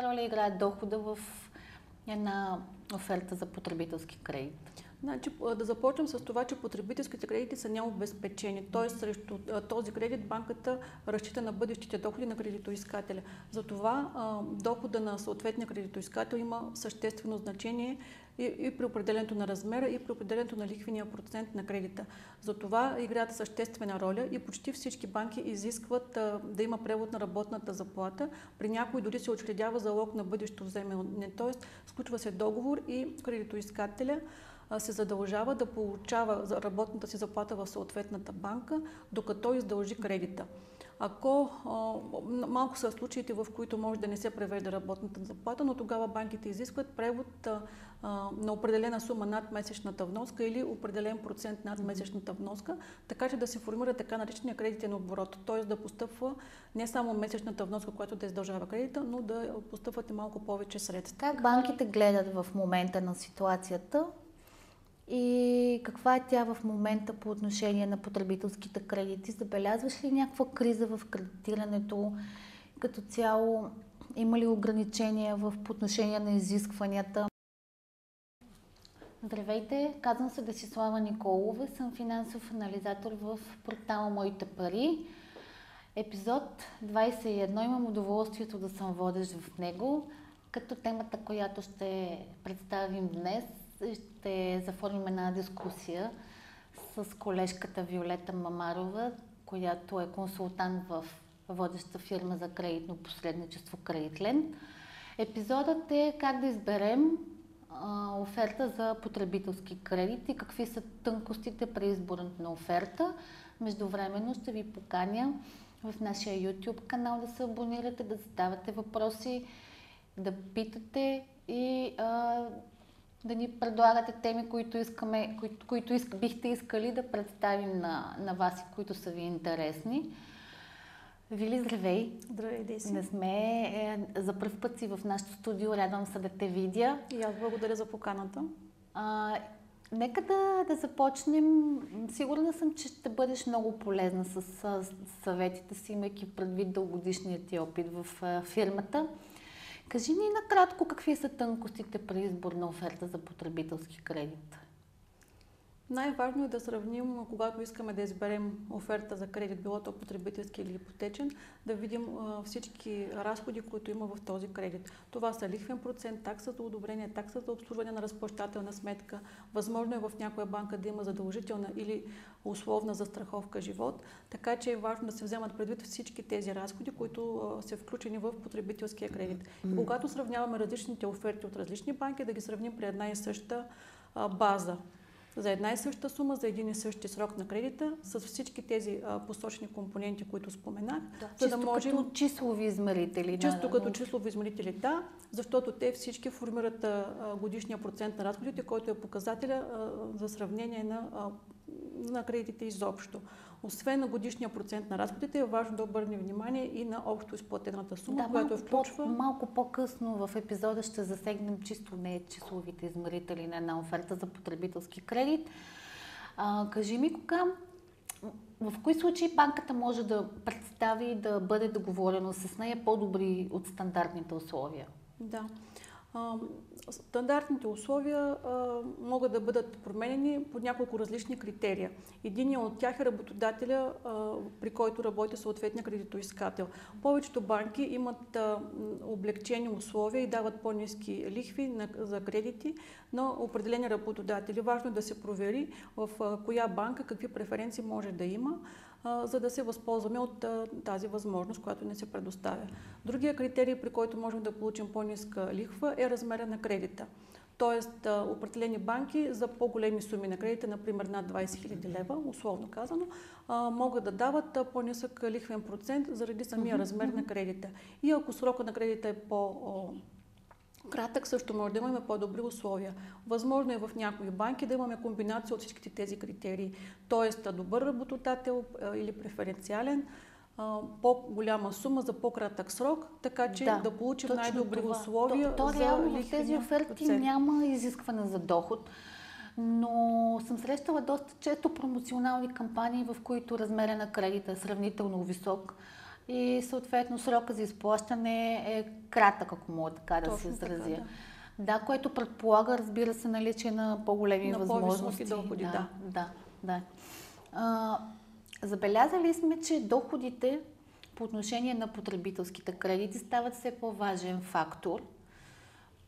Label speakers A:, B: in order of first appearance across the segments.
A: каква роля играе дохода в една оферта за потребителски кредит?
B: Значи, да започнем с това, че потребителските кредити са необезпечени. Т.е. срещу този кредит банката разчита на бъдещите доходи на кредитоискателя. Затова дохода на съответния кредитоискател има съществено значение и, и при определенето на размера, и при определенето на лихвения процент на кредита. Затова играят съществена роля и почти всички банки изискват а, да има превод на работната заплата. При някои дори се учредява залог на бъдещо вземане, т.е. сключва се договор и кредитоискателя се задължава да получава работната си заплата в съответната банка, докато издължи кредита. Ако малко са случаите, в които може да не се превежда работната заплата, но тогава банките изискват превод на определена сума над месечната вноска или определен процент над месечната вноска, така че да се формира така наречения кредитен оборот, т.е. да постъпва не само месечната вноска, която да издължава кредита, но да постъпват и малко повече средства.
A: Как банките гледат в момента на ситуацията? И каква е тя в момента по отношение на потребителските кредити? Забелязваш ли някаква криза в кредитирането? Като цяло има ли ограничения в отношение на изискванията? Здравейте, казвам се Десислава Николова, съм финансов анализатор в портала Моите пари. Епизод 21 имам удоволствието да съм водещ в него, като темата, която ще представим днес ще заформим една дискусия с колежката Виолета Мамарова, която е консултант в водеща фирма за кредитно посредничество Кредитлен. Епизодът е как да изберем оферта за потребителски кредит и какви са тънкостите при изборът на оферта. Междувременно ще ви поканя в нашия YouTube канал да се абонирате, да задавате въпроси, да питате и а, да ни предлагате теми, които, искаме, които, които иск, бихте искали да представим на, на вас и които са ви интересни. Вили, здравей!
B: Здравей, Деси!
A: Не сме е, за първ път си в нашото студио, радвам се да те видя.
B: И аз благодаря за поканата.
A: А, нека да, да започнем. Сигурна съм, че ще бъдеш много полезна с, с съветите си, имайки предвид дългодишният ти опит в а, фирмата. Кажи ни накратко какви са тънкостите при избор на оферта за потребителски кредит.
B: Най-важно е да сравним, когато искаме да изберем оферта за кредит, било то потребителски или ипотечен, да видим всички разходи, които има в този кредит. Това са лихвен процент, такса за одобрение, такса за обслужване на разплащателна сметка. Възможно е в някоя банка да има задължителна или условна застраховка живот, така че е важно да се вземат предвид всички тези разходи, които са включени в потребителския кредит. Mm-hmm. Когато сравняваме различните оферти от различни банки, да ги сравним при една и съща база за една и съща сума, за един и същи срок на кредита, с всички тези а, посочени компоненти, които споменах.
A: Да, за чисто да можем... като числови измерители.
B: Чисто да, като числови измерители, да, защото те всички формират а, годишния процент на разходите, който е показателя а, за сравнение на, а, на кредитите изобщо. Освен на годишния процент на разходите, е важно да обърнем внимание и на общо изплатената сума,
A: да, която включва... По, малко по-късно в епизода ще засегнем чисто не числовите измерители на една оферта за потребителски кредит. А, кажи ми кога, в кои случаи банката може да представи да бъде договорено с нея по-добри от стандартните условия?
B: Да. Стандартните условия а, могат да бъдат променени по няколко различни критерия. Единият от тях е работодателя, а, при който работи съответния кредитоискател. Повечето банки имат а, облегчени условия и дават по-низки лихви на, за кредити на определени работодатели. Важно е да се провери в коя банка какви преференции може да има за да се възползваме от тази възможност, която не се предоставя. Другия критерий, при който можем да получим по-ниска лихва е размера на кредита. Тоест, определени банки за по-големи суми на кредита, например над 20 000 лева, условно казано, могат да дават по-нисък лихвен процент заради самия размер на кредита. И ако срока на кредита е по кратък, също може да имаме по-добри условия. Възможно е в някои банки да имаме комбинация от всичките тези критерии, т.е. добър работодател или преференциален, по-голяма сума за по-кратък срок, така че да, да получим най-добри това. условия
A: то, то, за реално в тези оферти процент. няма изискване за доход, но съм срещала доста често промоционални кампании, в които размеря на кредита е сравнително висок и съответно срока за изплащане е кратък, ако мога така да
B: Точно
A: се изразя.
B: Така, да.
A: Да, което предполага, разбира се, наличие на по-големи
B: На
A: възможности.
B: доходи, да.
A: да, да. А, забелязали сме, че доходите по отношение на потребителските кредити стават все по-важен фактор,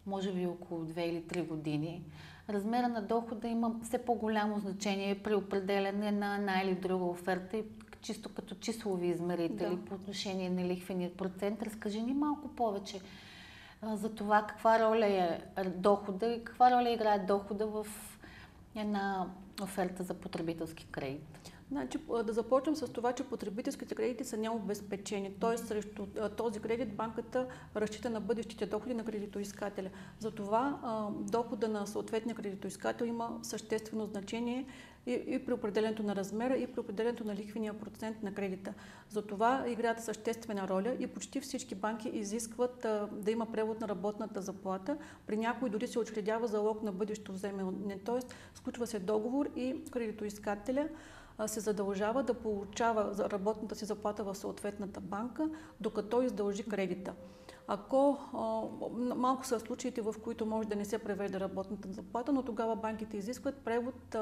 A: може би около 2 или 3 години. Размера на дохода има все по-голямо значение при определене на една или друга оферта и чисто като числови измерители
B: Да.
A: по отношение на лихвения процент. Разкажи ни малко повече за това каква роля е дохода и каква роля играе дохода в една оферта за потребителски кредит.
B: Значи, да започнем с това, че потребителските кредити са необезпечени. Т.е. срещу този кредит банката разчита на бъдещите доходи на кредитоискателя. Затова дохода на съответния кредитоискател има съществено значение и, и при определенето на размера, и при определенето на лихвения процент на кредита. Затова играят съществена роля и почти всички банки изискват а, да има превод на работната заплата. При някои дори се учредява залог на бъдещо вземане. Т.е. сключва се договор и кредитоискателя се задължава да получава работната си заплата в съответната банка, докато издължи кредита. Ако малко са случаите, в които може да не се превежда работната заплата, но тогава банките изискват превод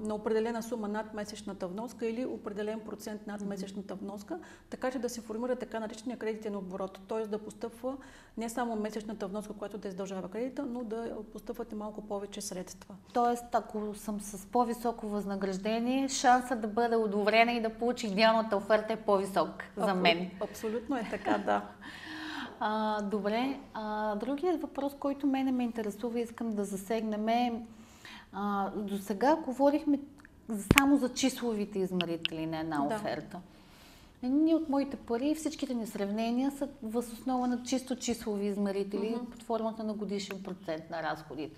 B: на определена сума над месечната вноска или определен процент над месечната вноска, така че да се формира така наречения кредитен оборот, т.е. да постъпва не само месечната вноска, която да издължава кредита, но да постъпват и малко повече средства.
A: Тоест, ако съм с по-високо възнаграждение, шанса да бъда одобрена и да получа идеалната оферта е по-висок за мен.
B: Абсолютно е така, да.
A: А, добре. А, другият въпрос, който мене ме интересува и искам да засегнем е, до сега говорихме само за числовите измерители на една
B: Да.
A: оферта. Ние от моите пари, всичките ни сравнения са въз основа на чисто числови измерители
B: Мгм.
A: под формата на годишен процент на разходите.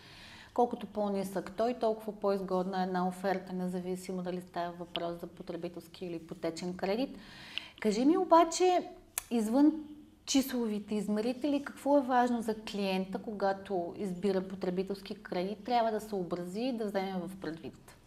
A: Колкото по-нисък той, толкова по-изгодна е една оферта, независимо дали става въпрос за потребителски или ипотечен кредит. Кажи ми обаче, извън числовите измерители, какво е важно за клиента, когато избира потребителски кредит, трябва да съобрази и да вземе в предвид?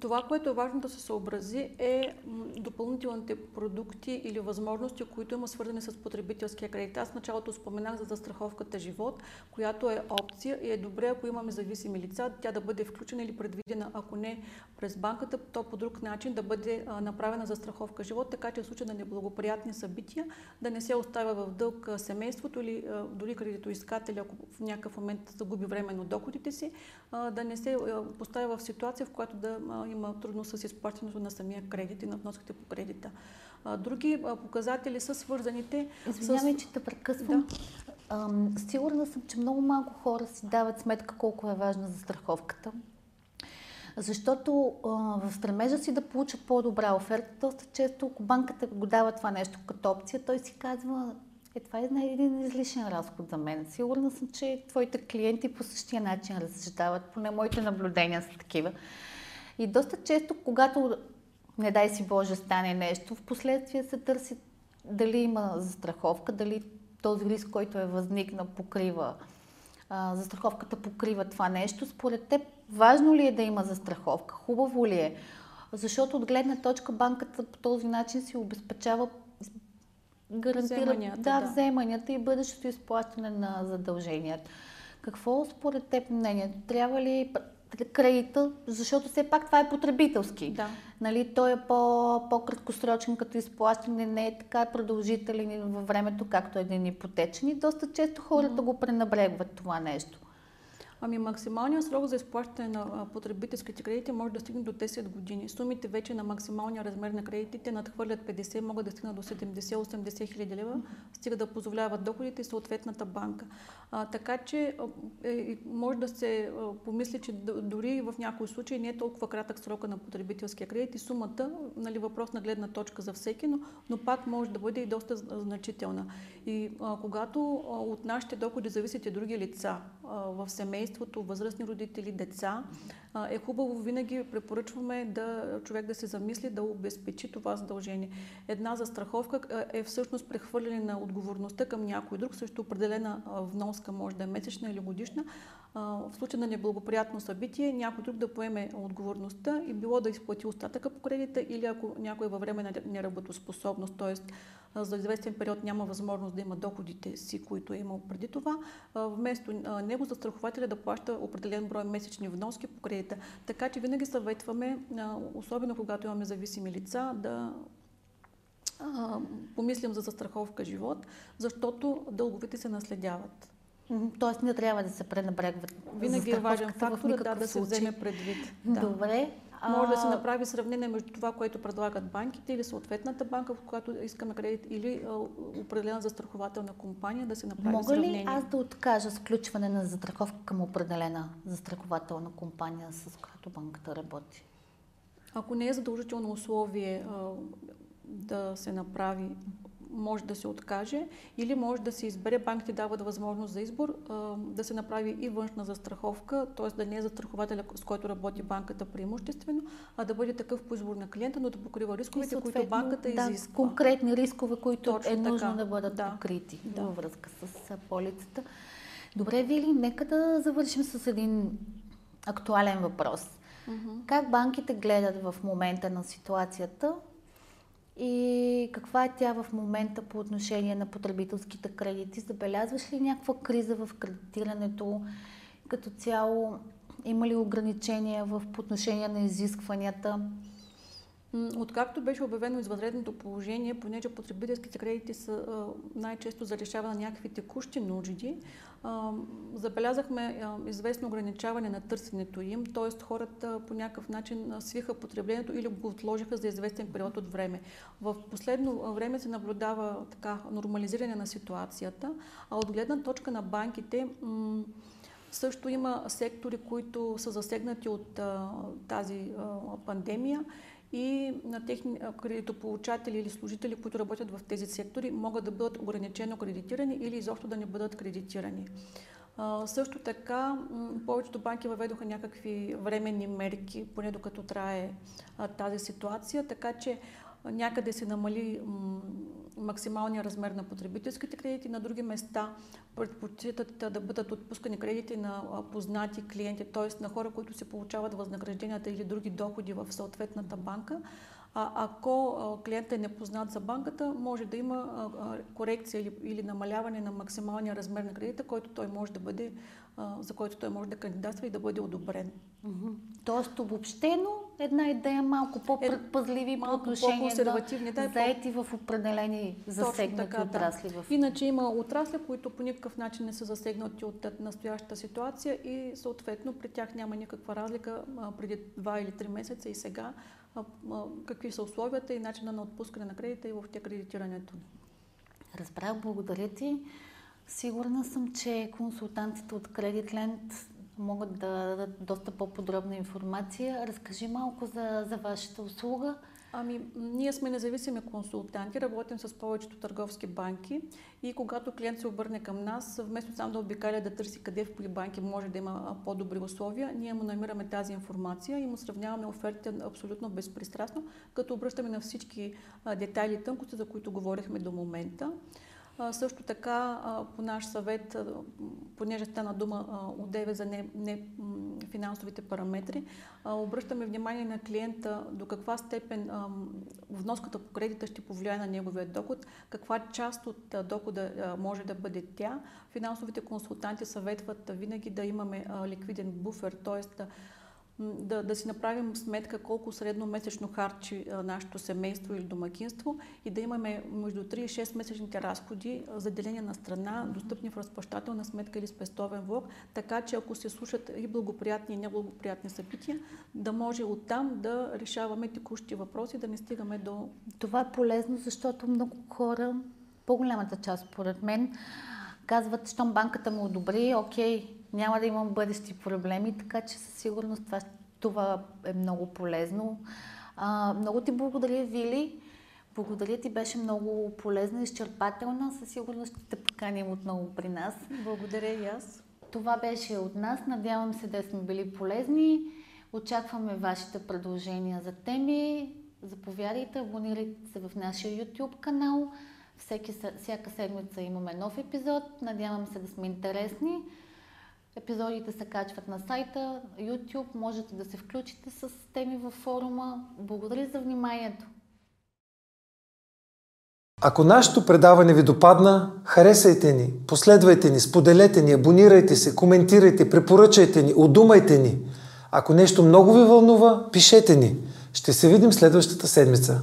B: Това, което е важно да се съобрази е допълнителните продукти или възможности, които има свързани с потребителския кредит. Аз началото споменах за застраховката живот, която е опция и е добре, ако имаме зависими лица, тя да бъде включена или предвидена, ако не през банката, то по друг начин да бъде направена застраховка живот, така че в случай на неблагоприятни събития да не се оставя в дълг семейството или дори кредитоискателя, ако в някакъв момент загуби временно доходите си, да не се поставя в ситуация, в която да а, има трудност с изплащането на самия кредит и на вноските по кредита. Други показатели са свързаните
A: Извинявай, че те прекъсвам. Ам, сигурна съм, че много малко хора си дават сметка колко е важна застраховката. Защото а, в стремежа си да получат по-добра оферта, доста често, ако банката го дава това нещо като опция, той си казва, е, това е един излишен разход за мен. Сигурна съм, че твоите клиенти по същия начин разсъждават, поне моите наблюдения са такива. И доста често, когато, не дай си Боже, стане нещо, в последствие се търси дали има застраховка, дали този риск, който е възникнал, покрива а, застраховката покрива това нещо. Според теб, важно ли е да има застраховка? Хубаво ли е? Защото от гледна точка банката по този начин си обезпечава гарантира
B: Вземанията,
A: да,
B: да.
A: вземанията и бъдещето изплащане на задълженията. Какво според теб мнението? Трябва ли кредита, защото все пак това е потребителски.
B: Да.
A: Нали, той е по, по-краткосрочен като изплащане, не е така продължителен във времето, както един ипотечен. И доста често хората го пренебрегват това нещо.
B: Ами максималният срок за изплащане на потребителските кредити може да стигне до 10 години. Сумите вече на максималния размер на кредитите надхвърлят 50, могат да стигнат до 70-80 хиляди лева, стига да позволяват доходите и съответната банка. А, така че е, може да се помисли, че дори в някои случаи не е толкова кратък срока на потребителския кредит и сумата, нали, въпрос на гледна точка за всеки, но, но пак може да бъде и доста значителна. И а, когато а, от нашите доходи зависят и други лица а, в семейството, възрастни родители, деца, е хубаво винаги препоръчваме да човек да се замисли да обезпечи това задължение. Една застраховка е всъщност прехвърляне на отговорността към някой друг, също определена вноска, може да е месечна или годишна, в случай на неблагоприятно събитие някой друг да поеме отговорността и било да изплати остатъка по кредита или ако някой във време на неработоспособност, т.е. за известен период няма възможност да има доходите си, които е имал преди това, вместо него застрахователя да плаща определен брой месечни вноски по кредита. Така че винаги съветваме, особено когато имаме зависими лица, да помислим за застраховка живот, защото дълговите се наследяват.
A: Тоест не трябва да се пренебрегват.
B: Винаги е важен фактор да, да се вземе предвид. Да.
A: Добре.
B: Може да се направи сравнение между това, което предлагат банките или съответната банка, в която искаме кредит, или определена застрахователна компания да се направи
A: Мога
B: сравнение.
A: Мога ли аз да откажа сключване на застраховка към определена застрахователна компания, с която банката работи?
B: Ако не е задължително условие а, да се направи може да се откаже или може да се избере, банките дават възможност за избор, да се направи и външна застраховка, т.е. да не е застрахователя, с който работи банката преимуществено, а да бъде такъв по избор на клиента, но да покрива рисковете, които банката
A: да,
B: изисква.
A: конкретни рискове, които Точно е нужно така. да бъдат да. покрити да. във връзка с полицата. Добре, Вили, нека да завършим с един актуален въпрос. Uh-huh. Как банките гледат в момента на ситуацията и каква е тя в момента по отношение на потребителските кредити? Забелязваш ли някаква криза в кредитирането? Като цяло има ли ограничения в отношение на изискванията?
B: Откакто беше обявено извънредното положение, понеже потребителските кредити са най-често за решаване на някакви текущи нужди, забелязахме известно ограничаване на търсенето им, т.е. хората по някакъв начин свиха потреблението или го отложиха за известен период от време. В последно време се наблюдава така нормализиране на ситуацията, а от гледна точка на банките също има сектори, които са засегнати от тази пандемия и на техни кредитополучатели или служители, които работят в тези сектори, могат да бъдат ограничено кредитирани или изобщо да не бъдат кредитирани. Също така, повечето банки въведоха някакви временни мерки, поне докато трае тази ситуация, така че някъде се намали максималния размер на потребителските кредити, на други места предпочитат да бъдат отпускани кредити на познати клиенти, т.е. на хора, които се получават възнагражденията или други доходи в съответната банка. А ако клиентът е непознат за банката, може да има корекция или, намаляване на максималния размер на кредита, който той може да бъде, за който той може да кандидатства и да бъде одобрен.
A: Тоест, обобщено, една идея малко по-предпазливи е, по отношение на да, заети в определени засегнати така, отрасли. Да.
B: В... Иначе има отрасли, които по никакъв начин не са засегнати от настоящата ситуация и съответно при тях няма никаква разлика преди два или три месеца и сега какви са условията и начина на отпускане на кредита и въобще кредитирането.
A: Разбрах, благодаря ти. Сигурна съм, че консултантите от Кредитленд могат да дадат доста по-подробна информация. Разкажи малко за, за вашата услуга.
B: Ами, ние сме независими консултанти, работим с повечето търговски банки и когато клиент се обърне към нас, вместо сам да обикаля да търси къде в банки може да има по-добри условия, ние му намираме тази информация и му сравняваме офертите абсолютно безпристрастно, като обръщаме на всички детайли тънкости, за които говорихме до момента. Също така, по наш съвет, понеже стана дума от ДЕВЕ за не, не финансовите параметри, обръщаме внимание на клиента до каква степен вноската по кредита ще повлияе на неговия доход, каква част от дохода може да бъде тя. Финансовите консултанти съветват винаги да имаме ликвиден буфер, т.е да, да си направим сметка колко средно месечно харчи нашето семейство или домакинство и да имаме между 3 и 6 месечните разходи заделени на страна, достъпни в разплащателна сметка или спестовен влог, така че ако се слушат и благоприятни и неблагоприятни събития, да може оттам да решаваме текущи въпроси, да не стигаме до...
A: Това е полезно, защото много хора, по-голямата част, според мен, казват, щом банката му одобри, окей, няма да имам бъдещи проблеми, така че със сигурност това, това е много полезно. А, много ти благодаря, Вили. Благодаря ти, беше много полезна и изчерпателна. Със сигурност ще те поканим отново при нас.
B: Благодаря и аз.
A: Това беше от нас. Надявам се да сме били полезни. Очакваме вашите предложения за теми. Заповядайте, абонирайте се в нашия YouTube канал. Всеки, всяка седмица имаме нов епизод. Надявам се да сме интересни. Епизодите се качват на сайта, YouTube, можете да се включите с теми във форума. Благодаря за вниманието!
C: Ако нашето предаване ви допадна, харесайте ни, последвайте ни, споделете ни, абонирайте се, коментирайте, препоръчайте ни, удумайте ни. Ако нещо много ви вълнува, пишете ни. Ще се видим следващата седмица.